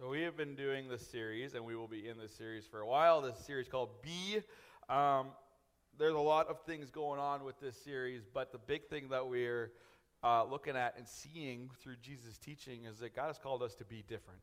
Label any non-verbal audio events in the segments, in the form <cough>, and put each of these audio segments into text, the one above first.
So we have been doing this series, and we will be in this series for a while. This series called Be. Um, there's a lot of things going on with this series, but the big thing that we're uh, looking at and seeing through Jesus' teaching is that God has called us to be different.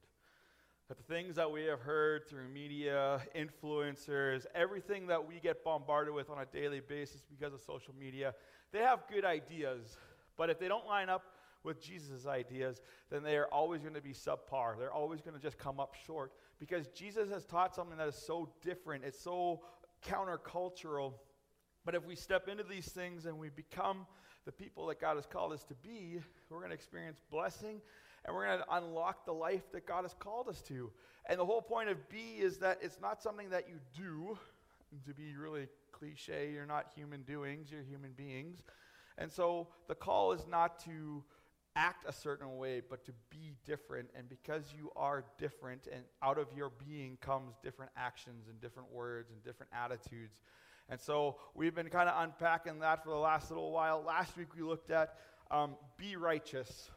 That the things that we have heard through media, influencers, everything that we get bombarded with on a daily basis because of social media, they have good ideas, but if they don't line up with Jesus' ideas, then they are always going to be subpar. They're always going to just come up short because Jesus has taught something that is so different, it's so countercultural. But if we step into these things and we become the people that God has called us to be, we're going to experience blessing and we're going to unlock the life that God has called us to. And the whole point of be is that it's not something that you do, to be really cliche, you're not human doings, you're human beings. And so the call is not to act a certain way, but to be different. And because you are different, and out of your being comes different actions and different words and different attitudes. And so we've been kind of unpacking that for the last little while. Last week we looked at um, be righteous.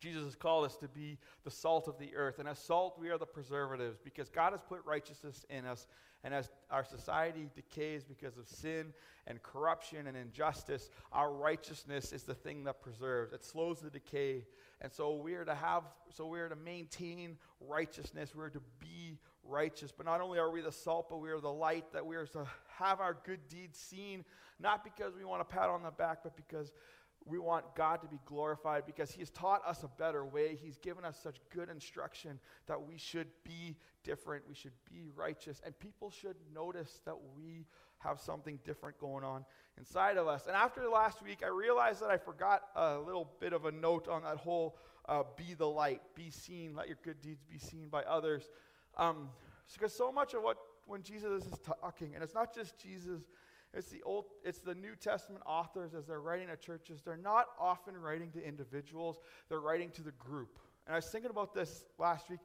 Jesus has called us to be the salt of the earth. And as salt, we are the preservatives because God has put righteousness in us. And as our society decays because of sin and corruption and injustice, our righteousness is the thing that preserves. It slows the decay. And so we are to have, so we are to maintain righteousness. We are to be righteous. But not only are we the salt, but we are the light, that we are to have our good deeds seen, not because we want a pat on the back, but because we want God to be glorified because He has taught us a better way. He's given us such good instruction that we should be different, we should be righteous, and people should notice that we have something different going on inside of us. And after last week, I realized that I forgot a little bit of a note on that whole uh, be the light, be seen, let your good deeds be seen by others. Um, because so much of what when Jesus is talking, and it's not just Jesus it's the old it's the New Testament authors as they're writing to churches, they're not often writing to individuals, they're writing to the group. And I was thinking about this last week.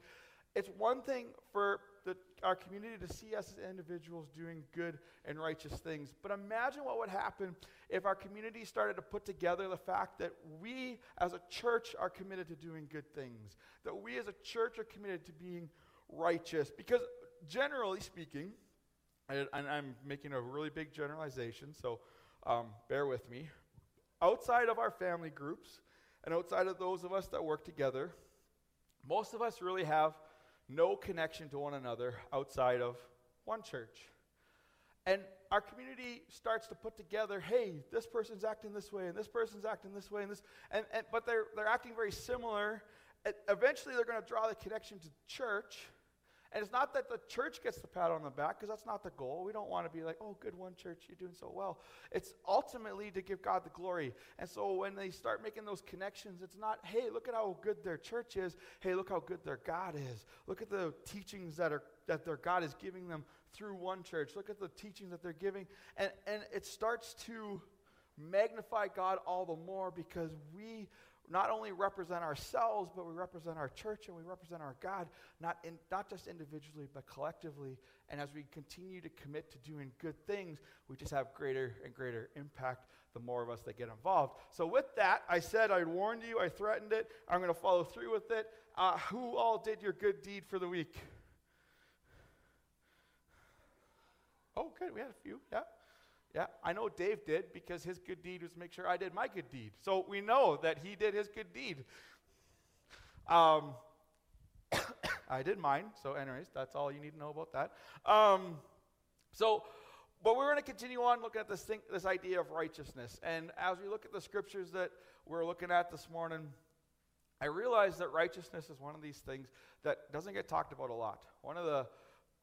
It's one thing for the, our community to see us as individuals doing good and righteous things. But imagine what would happen if our community started to put together the fact that we as a church are committed to doing good things, that we as a church are committed to being righteous. Because generally speaking, and I'm making a really big generalization, so um, bear with me. Outside of our family groups and outside of those of us that work together, most of us really have no connection to one another outside of one church. And our community starts to put together, hey, this person's acting this way, and this person's acting this way, and this, and, and but they're they're acting very similar. And eventually, they're going to draw the connection to church, and it's not that the church gets the pat on the back, because that's not the goal. We don't want to be like, oh, good one, church, you're doing so well. It's ultimately to give God the glory. And so when they start making those connections, it's not, hey, look at how good their church is. Hey, look how good their God is. Look at the teachings that, are, that their God is giving them through one church. Look at the teachings that they're giving. And, and it starts to magnify God all the more because we not only represent ourselves, but we represent our church and we represent our God, not, in, not just individually, but collectively. And as we continue to commit to doing good things, we just have greater and greater impact the more of us that get involved. So, with that, I said I warned you, I threatened it, I'm going to follow through with it. Uh, who all did your good deed for the week? Oh, good, we had a few, yeah. Yeah, I know Dave did because his good deed was make sure I did my good deed. So we know that he did his good deed. Um, <coughs> I did mine. So, anyways, that's all you need to know about that. Um, so, but we're going to continue on looking at this thing, this idea of righteousness. And as we look at the scriptures that we're looking at this morning, I realize that righteousness is one of these things that doesn't get talked about a lot. One of the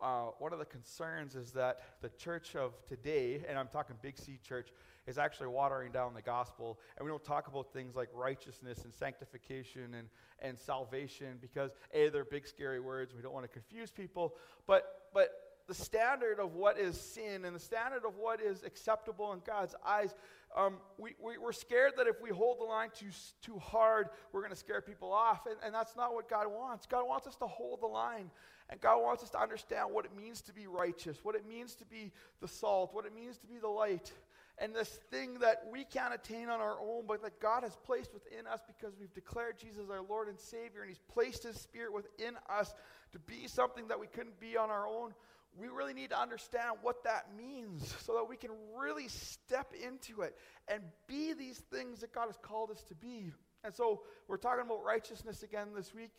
uh, one of the concerns is that the church of today, and I'm talking Big C church, is actually watering down the gospel. And we don't talk about things like righteousness and sanctification and, and salvation because, A, they're big, scary words. We don't want to confuse people. But, but the standard of what is sin and the standard of what is acceptable in God's eyes, um, we, we, are scared that if we hold the line too, too hard, we're going to scare people off. And, and that's not what God wants. God wants us to hold the line and God wants us to understand what it means to be righteous, what it means to be the salt, what it means to be the light. and this thing that we can't attain on our own, but that God has placed within us because we've declared Jesus our Lord and Savior, and He's placed His Spirit within us to be something that we couldn't be on our own. We really need to understand what that means so that we can really step into it and be these things that God has called us to be. And so we're talking about righteousness again this week,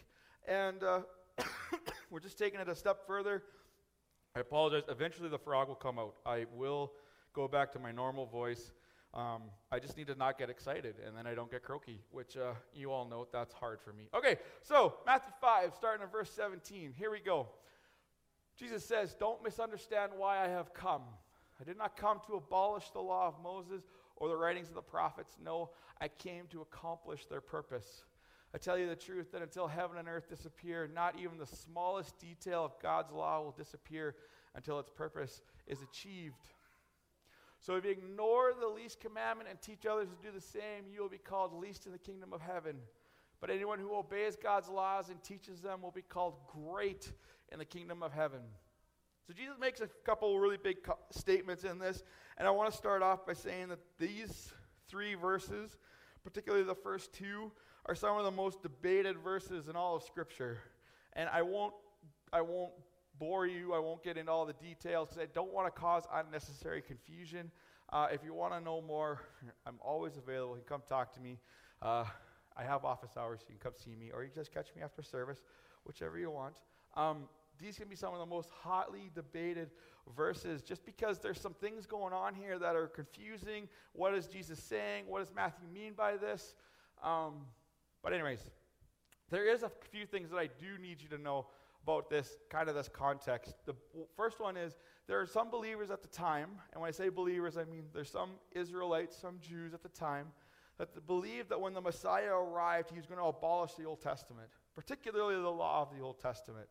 and uh, <coughs> we're just taking it a step further. I apologize. Eventually, the frog will come out. I will go back to my normal voice. Um, I just need to not get excited, and then I don't get croaky, which uh, you all know that's hard for me. Okay, so Matthew 5, starting in verse 17. Here we go. Jesus says, Don't misunderstand why I have come. I did not come to abolish the law of Moses or the writings of the prophets. No, I came to accomplish their purpose. I tell you the truth that until heaven and earth disappear, not even the smallest detail of God's law will disappear until its purpose is achieved. So if you ignore the least commandment and teach others to do the same, you will be called least in the kingdom of heaven. But anyone who obeys God's laws and teaches them will be called great in the kingdom of heaven. So Jesus makes a couple really big co- statements in this, and I want to start off by saying that these three verses, particularly the first two, are some of the most debated verses in all of Scripture. And I won't, I won't bore you. I won't get into all the details because I don't want to cause unnecessary confusion. Uh, if you want to know more, I'm always available. You can come talk to me. Uh, I have office hours, you can come see me, or you just catch me after service, whichever you want. Um, these can be some of the most hotly debated verses just because there's some things going on here that are confusing. What is Jesus saying? What does Matthew mean by this? Um, but, anyways, there is a few things that I do need you to know about this kind of this context. The first one is there are some believers at the time, and when I say believers, I mean there's some Israelites, some Jews at the time that believed that when the Messiah arrived, he was going to abolish the Old Testament, particularly the law of the Old Testament.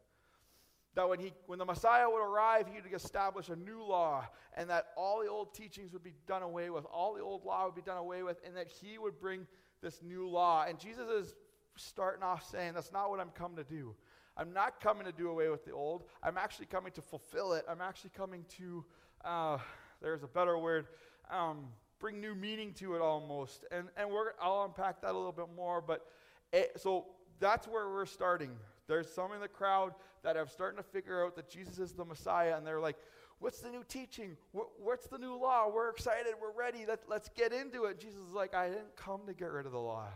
That when, he, when the Messiah would arrive, he would establish a new law, and that all the old teachings would be done away with, all the old law would be done away with, and that he would bring this new law. And Jesus is starting off saying, That's not what I'm come to do. I'm not coming to do away with the old. I'm actually coming to fulfill it. I'm actually coming to, uh, there's a better word, um, bring new meaning to it almost. And, and we're, I'll unpack that a little bit more. But it, so that's where we're starting. There's some in the crowd that are starting to figure out that Jesus is the Messiah, and they're like, What's the new teaching? What's the new law? We're excited. We're ready. Let, let's get into it. Jesus is like, I didn't come to get rid of the law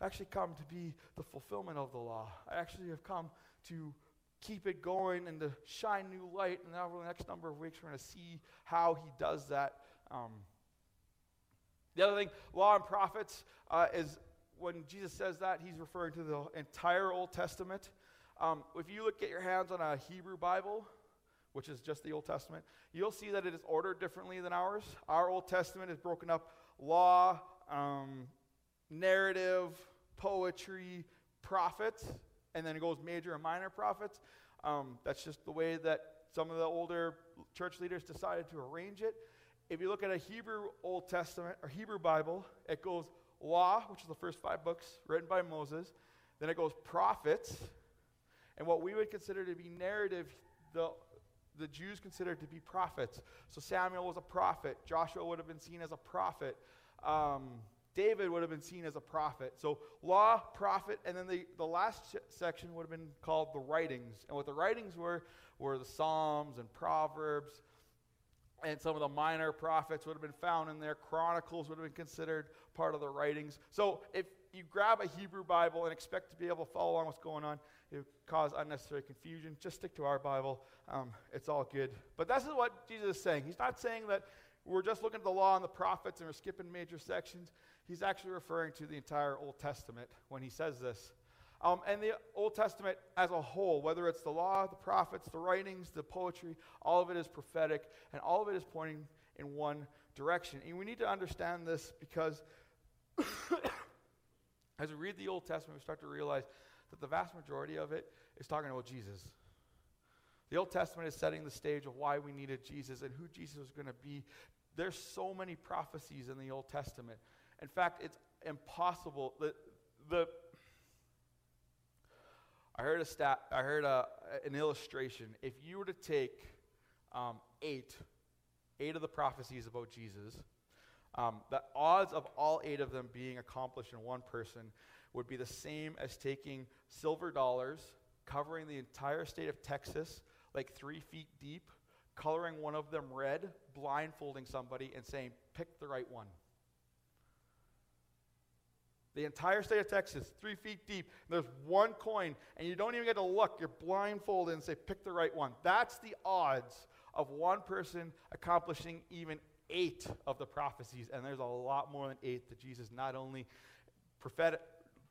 I actually come to be the fulfillment of the law. I actually have come to keep it going and to shine new light. And over the next number of weeks, we're going to see how he does that. Um, the other thing, law and prophets, uh, is when Jesus says that, he's referring to the entire Old Testament. Um, if you look at your hands on a Hebrew Bible, which is just the Old Testament, you'll see that it is ordered differently than ours. Our Old Testament is broken up law, um, narrative, poetry, prophets, and then it goes major and minor prophets. Um, that's just the way that some of the older church leaders decided to arrange it. If you look at a Hebrew Old Testament or Hebrew Bible, it goes law, which is the first five books written by Moses. Then it goes prophets, and what we would consider to be narrative, the the Jews considered to be prophets. So Samuel was a prophet. Joshua would have been seen as a prophet. Um, David would have been seen as a prophet. So, law, prophet, and then the, the last section would have been called the writings. And what the writings were were the Psalms and Proverbs, and some of the minor prophets would have been found in there. Chronicles would have been considered part of the writings. So, if you grab a Hebrew Bible and expect to be able to follow along what's going on, it would cause unnecessary confusion. Just stick to our Bible. Um, it's all good. But this is what Jesus is saying. He's not saying that we're just looking at the law and the prophets and we're skipping major sections he's actually referring to the entire Old Testament when he says this. Um, and the Old Testament as a whole, whether it's the law, the prophets, the writings, the poetry, all of it is prophetic, and all of it is pointing in one direction. And we need to understand this because <coughs> <coughs> as we read the Old Testament, we start to realize that the vast majority of it is talking about Jesus. The Old Testament is setting the stage of why we needed Jesus and who Jesus was going to be. There's so many prophecies in the Old Testament. In fact, it's impossible. that the, I heard a stat, I heard a, an illustration. If you were to take um, eight eight of the prophecies about Jesus, um, the odds of all eight of them being accomplished in one person would be the same as taking silver dollars, covering the entire state of Texas, like three feet deep, coloring one of them red, blindfolding somebody, and saying, pick the right one. The entire state of Texas, three feet deep. There's one coin, and you don't even get to look. You're blindfolded and say, pick the right one. That's the odds of one person accomplishing even eight of the prophecies. And there's a lot more than eight that Jesus not only prophetic,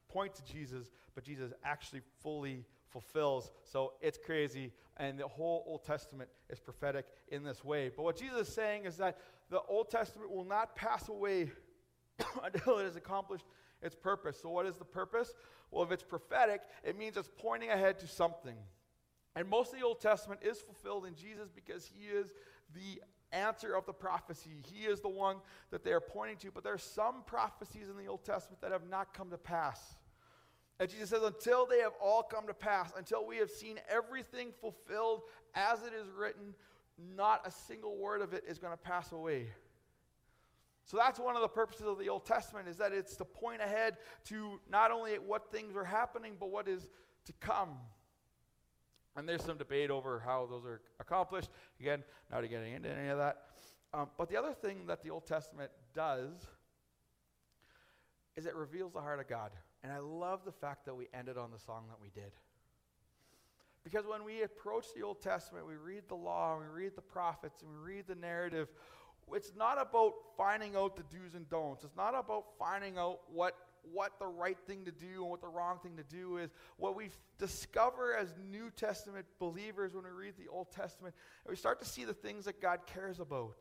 point to Jesus, but Jesus actually fully fulfills. So it's crazy. And the whole Old Testament is prophetic in this way. But what Jesus is saying is that the Old Testament will not pass away <coughs> until it is accomplished its purpose. So, what is the purpose? Well, if it's prophetic, it means it's pointing ahead to something. And most of the Old Testament is fulfilled in Jesus because he is the answer of the prophecy. He is the one that they are pointing to. But there are some prophecies in the Old Testament that have not come to pass. And Jesus says, until they have all come to pass, until we have seen everything fulfilled as it is written, not a single word of it is going to pass away. So that's one of the purposes of the Old Testament is that it's to point ahead to not only what things are happening, but what is to come. And there's some debate over how those are accomplished. Again, not getting into any of that. Um, but the other thing that the Old Testament does is it reveals the heart of God. And I love the fact that we ended on the song that we did. Because when we approach the Old Testament, we read the law, and we read the prophets, and we read the narrative, it's not about finding out the do's and don'ts. It's not about finding out what what the right thing to do and what the wrong thing to do is. What we discover as New Testament believers when we read the Old Testament, and we start to see the things that God cares about.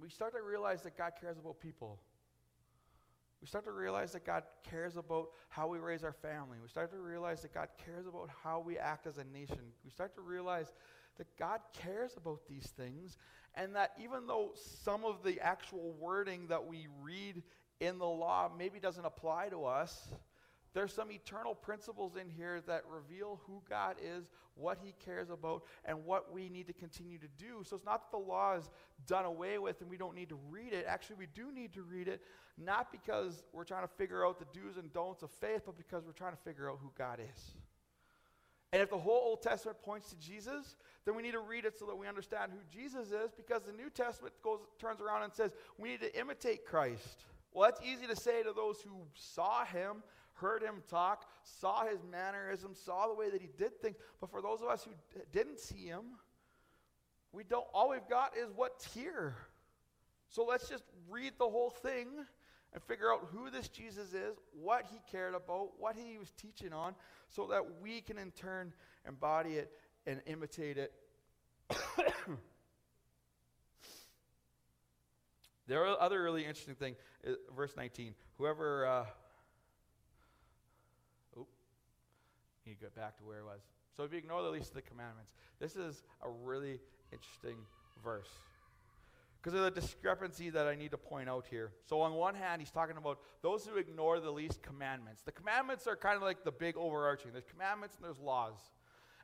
We start to realize that God cares about people. We start to realize that God cares about how we raise our family. We start to realize that God cares about how we act as a nation. We start to realize that God cares about these things, and that even though some of the actual wording that we read in the law maybe doesn't apply to us, there's some eternal principles in here that reveal who God is, what He cares about, and what we need to continue to do. So it's not that the law is done away with and we don't need to read it. Actually, we do need to read it, not because we're trying to figure out the do's and don'ts of faith, but because we're trying to figure out who God is. And if the whole Old Testament points to Jesus, then we need to read it so that we understand who Jesus is because the New Testament goes, turns around and says we need to imitate Christ. Well, that's easy to say to those who saw him, heard him talk, saw his mannerisms, saw the way that he did things. But for those of us who d- didn't see him, we don't all we've got is what's here. So let's just read the whole thing and figure out who this Jesus is, what he cared about, what he was teaching on, so that we can in turn embody it and imitate it. <coughs> the other really interesting thing, is verse 19. Whoever, uh, oh, need to get back to where it was. So if you ignore the least of the commandments, this is a really interesting verse because of the discrepancy that I need to point out here. So, on one hand, he's talking about those who ignore the least commandments. The commandments are kind of like the big overarching there's commandments and there's laws.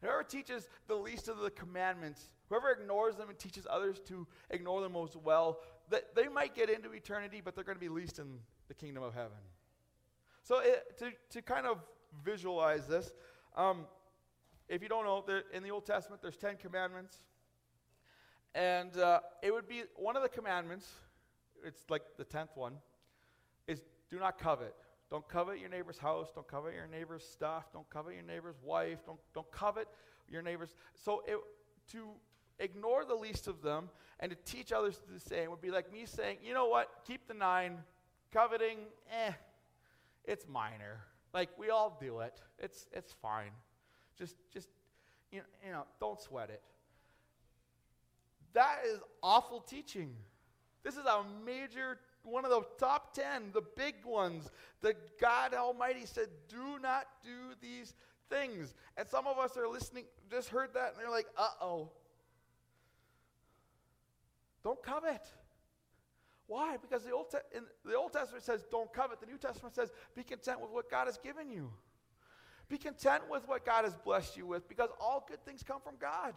Whoever teaches the least of the commandments, whoever ignores them and teaches others to ignore them as well, that they might get into eternity, but they're going to be least in the kingdom of heaven. So, it, to, to kind of visualize this, um, if you don't know, in the Old Testament, there's 10 commandments. And uh, it would be one of the commandments, it's like the 10th one, is do not covet. Don't covet your neighbor's house. Don't covet your neighbor's stuff. Don't covet your neighbor's wife. Don't, don't covet your neighbor's. So it, to ignore the least of them and to teach others to the same would be like me saying, you know what, keep the nine. Coveting, eh, it's minor. Like we all do it. It's, it's fine. Just, just you know, you know, don't sweat it. That is awful teaching. This is a major, one of the top 10, the big ones. The God Almighty said, do not do these things. And some of us are listening, just heard that, and they're like, uh oh. Don't covet. Why? Because the Old, Te- the Old Testament says don't covet. The New Testament says be content with what God has given you. Be content with what God has blessed you with because all good things come from God.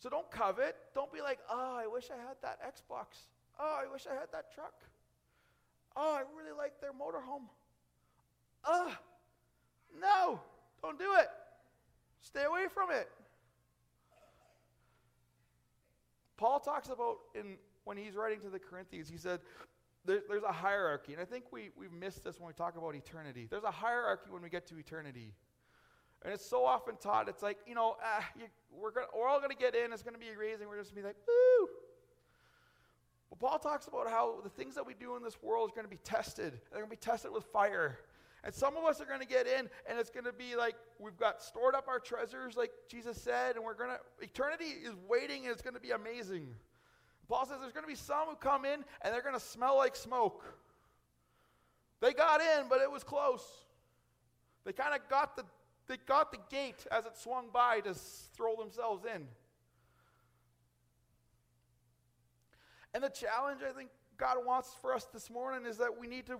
So don't covet. Don't be like, oh, I wish I had that Xbox. Oh, I wish I had that truck. Oh, I really like their motorhome. Oh, no, don't do it. Stay away from it. Paul talks about in when he's writing to the Corinthians, he said, there, there's a hierarchy. And I think we, we missed this when we talk about eternity. There's a hierarchy when we get to eternity. And it's so often taught, it's like, you know, ah, you, we're, gonna, we're all going to get in, it's going to be amazing, we're just going to be like, woo. But Paul talks about how the things that we do in this world are going to be tested. They're going to be tested with fire. And some of us are going to get in, and it's going to be like we've got stored up our treasures, like Jesus said, and we're going to, eternity is waiting, and it's going to be amazing. Paul says there's going to be some who come in, and they're going to smell like smoke. They got in, but it was close. They kind of got the they got the gate as it swung by to throw themselves in. And the challenge I think God wants for us this morning is that we need to.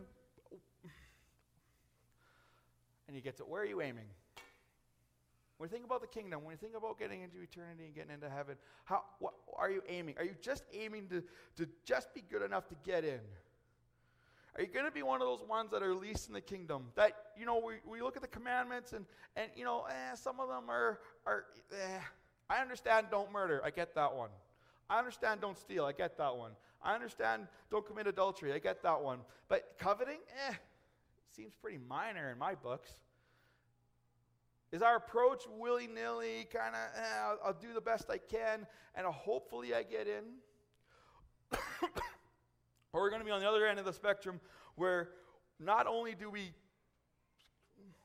And he gets it. Where are you aiming? When you think about the kingdom, when you think about getting into eternity and getting into heaven, how what, are you aiming? Are you just aiming to, to just be good enough to get in? Are you going to be one of those ones that are least in the kingdom? That, you know, we, we look at the commandments and, and you know, eh, some of them are, are eh. I understand don't murder. I get that one. I understand don't steal. I get that one. I understand don't commit adultery. I get that one. But coveting, eh, seems pretty minor in my books. Is our approach willy nilly, kind of, eh, I'll, I'll do the best I can, and hopefully I get in? <coughs> Or we're going to be on the other end of the spectrum where not only do we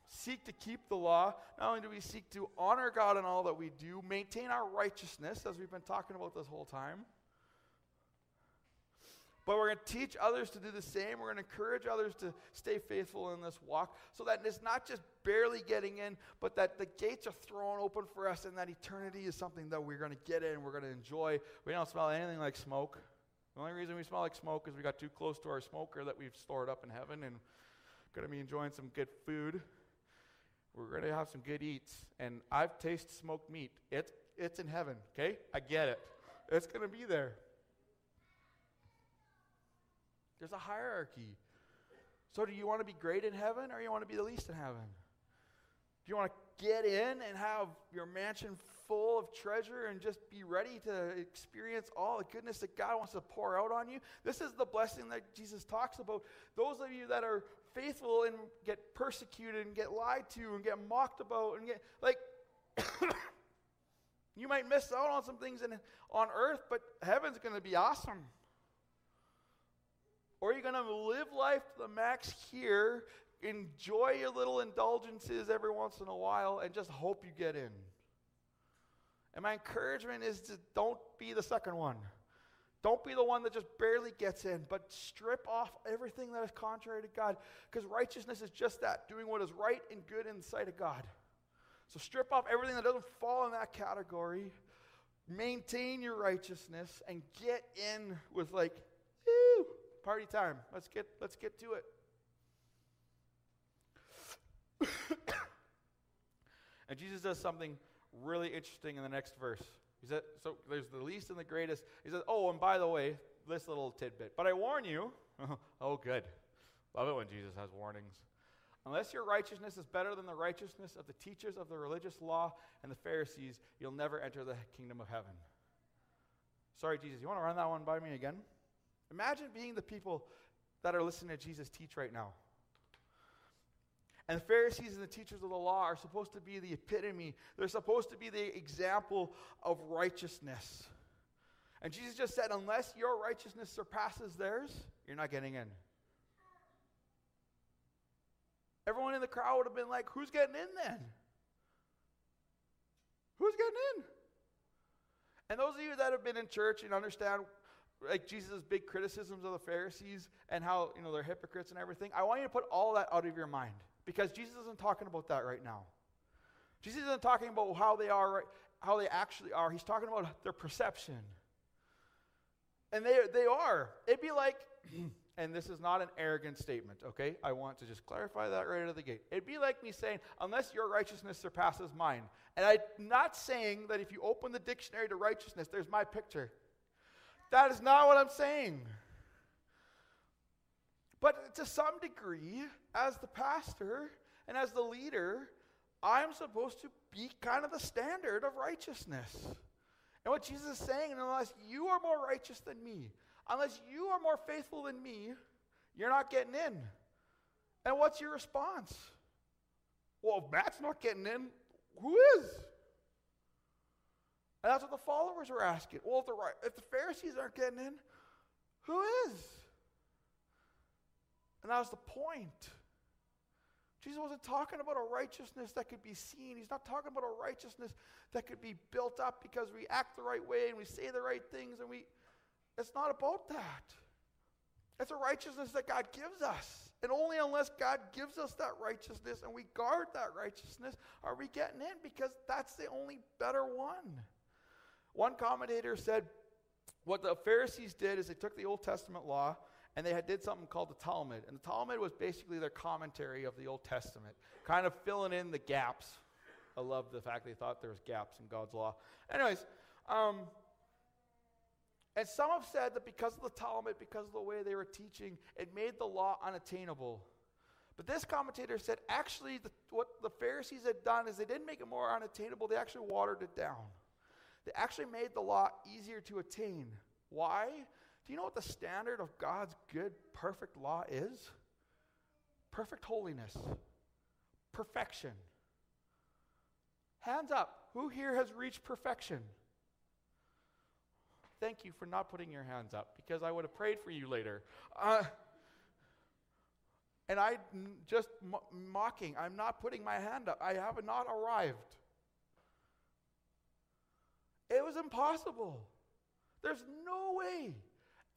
seek to keep the law, not only do we seek to honor God in all that we do, maintain our righteousness, as we've been talking about this whole time, but we're going to teach others to do the same. We're going to encourage others to stay faithful in this walk so that it's not just barely getting in, but that the gates are thrown open for us and that eternity is something that we're going to get in, we're going to enjoy. We don't smell anything like smoke. The only reason we smell like smoke is we got too close to our smoker that we've stored up in heaven and going to be enjoying some good food. We're going to have some good eats. And I've tasted smoked meat. It's, it's in heaven, okay? I get it. It's going to be there. There's a hierarchy. So, do you want to be great in heaven or you want to be the least in heaven? Do you want to get in and have your mansion full of treasure and just be ready to experience all the goodness that God wants to pour out on you. This is the blessing that Jesus talks about. Those of you that are faithful and get persecuted and get lied to and get mocked about and get like <coughs> you might miss out on some things in, on earth, but heaven's going to be awesome. Or you're going to live life to the max here, enjoy your little indulgences every once in a while, and just hope you get in. And my encouragement is to don't be the second one. Don't be the one that just barely gets in, but strip off everything that is contrary to God. Because righteousness is just that doing what is right and good in the sight of God. So strip off everything that doesn't fall in that category. Maintain your righteousness and get in with like, woo, party time. Let's get let's get to it. <coughs> and Jesus does something really interesting in the next verse. He said, so there's the least and the greatest. He says, oh, and by the way, this little tidbit. But I warn you, <laughs> oh, good. Love it when Jesus has warnings. Unless your righteousness is better than the righteousness of the teachers of the religious law and the Pharisees, you'll never enter the kingdom of heaven. Sorry, Jesus, you want to run that one by me again? Imagine being the people that are listening to Jesus teach right now. And the Pharisees and the teachers of the law are supposed to be the epitome, they're supposed to be the example of righteousness. And Jesus just said, unless your righteousness surpasses theirs, you're not getting in. Everyone in the crowd would have been like, who's getting in then? Who's getting in? And those of you that have been in church and understand like Jesus' big criticisms of the Pharisees and how, you know, they're hypocrites and everything, I want you to put all that out of your mind. Because Jesus isn't talking about that right now. Jesus isn't talking about how they are, how they actually are. He's talking about their perception. And they, they are. It'd be like, <clears throat> and this is not an arrogant statement, okay? I want to just clarify that right out of the gate. It'd be like me saying, unless your righteousness surpasses mine. And I'm not saying that if you open the dictionary to righteousness, there's my picture. That is not what I'm saying. But to some degree, as the pastor and as the leader, I'm supposed to be kind of the standard of righteousness. And what Jesus is saying, unless you are more righteous than me, unless you are more faithful than me, you're not getting in. And what's your response? Well, if Matt's not getting in, who is? And that's what the followers were asking. Well, if the, if the Pharisees aren't getting in, who is? And that was the point. Jesus wasn't talking about a righteousness that could be seen. He's not talking about a righteousness that could be built up because we act the right way and we say the right things and we. It's not about that. It's a righteousness that God gives us. And only unless God gives us that righteousness and we guard that righteousness are we getting in because that's the only better one. One commentator said what the Pharisees did is they took the Old Testament law and they had, did something called the Talmud. And the Talmud was basically their commentary of the Old Testament, kind of filling in the gaps. I love the fact they thought there was gaps in God's law. Anyways, um, and some have said that because of the Talmud, because of the way they were teaching, it made the law unattainable. But this commentator said actually, the, what the Pharisees had done is they didn't make it more unattainable, they actually watered it down. They actually made the law easier to attain. Why? Do you know what the standard of God's good, perfect law is? Perfect holiness, perfection. Hands up. Who here has reached perfection? Thank you for not putting your hands up because I would have prayed for you later. Uh, and I just mocking, I'm not putting my hand up. I have not arrived. It was impossible. There's no way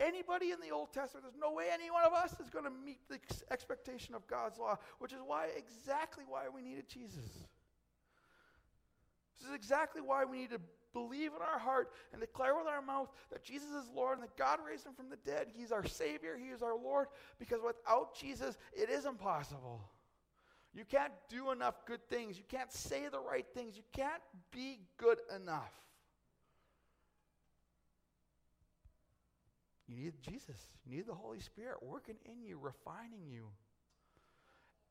anybody in the Old Testament, there's no way any one of us is going to meet the expectation of God's law, which is why exactly why we needed Jesus. This is exactly why we need to believe in our heart and declare with our mouth that Jesus is Lord and that God raised him from the dead. He's our Savior, He is our Lord, because without Jesus, it is impossible. You can't do enough good things. You can't say the right things. You can't be good enough. You need Jesus. You need the Holy Spirit working in you, refining you.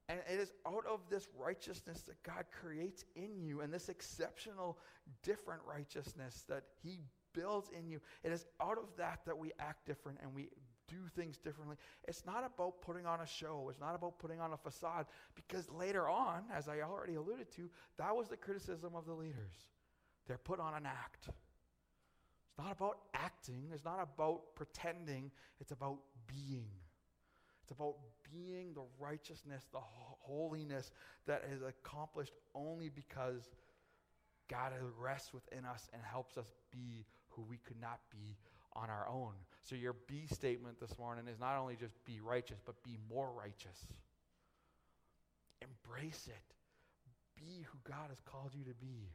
And it is out of this righteousness that God creates in you and this exceptional, different righteousness that He builds in you. It is out of that that we act different and we do things differently. It's not about putting on a show, it's not about putting on a facade, because later on, as I already alluded to, that was the criticism of the leaders. They're put on an act. It's not about acting, it's not about pretending, it's about being. It's about being the righteousness, the holiness that is accomplished only because God rests within us and helps us be who we could not be on our own. So, your be statement this morning is not only just be righteous, but be more righteous. Embrace it. Be who God has called you to be.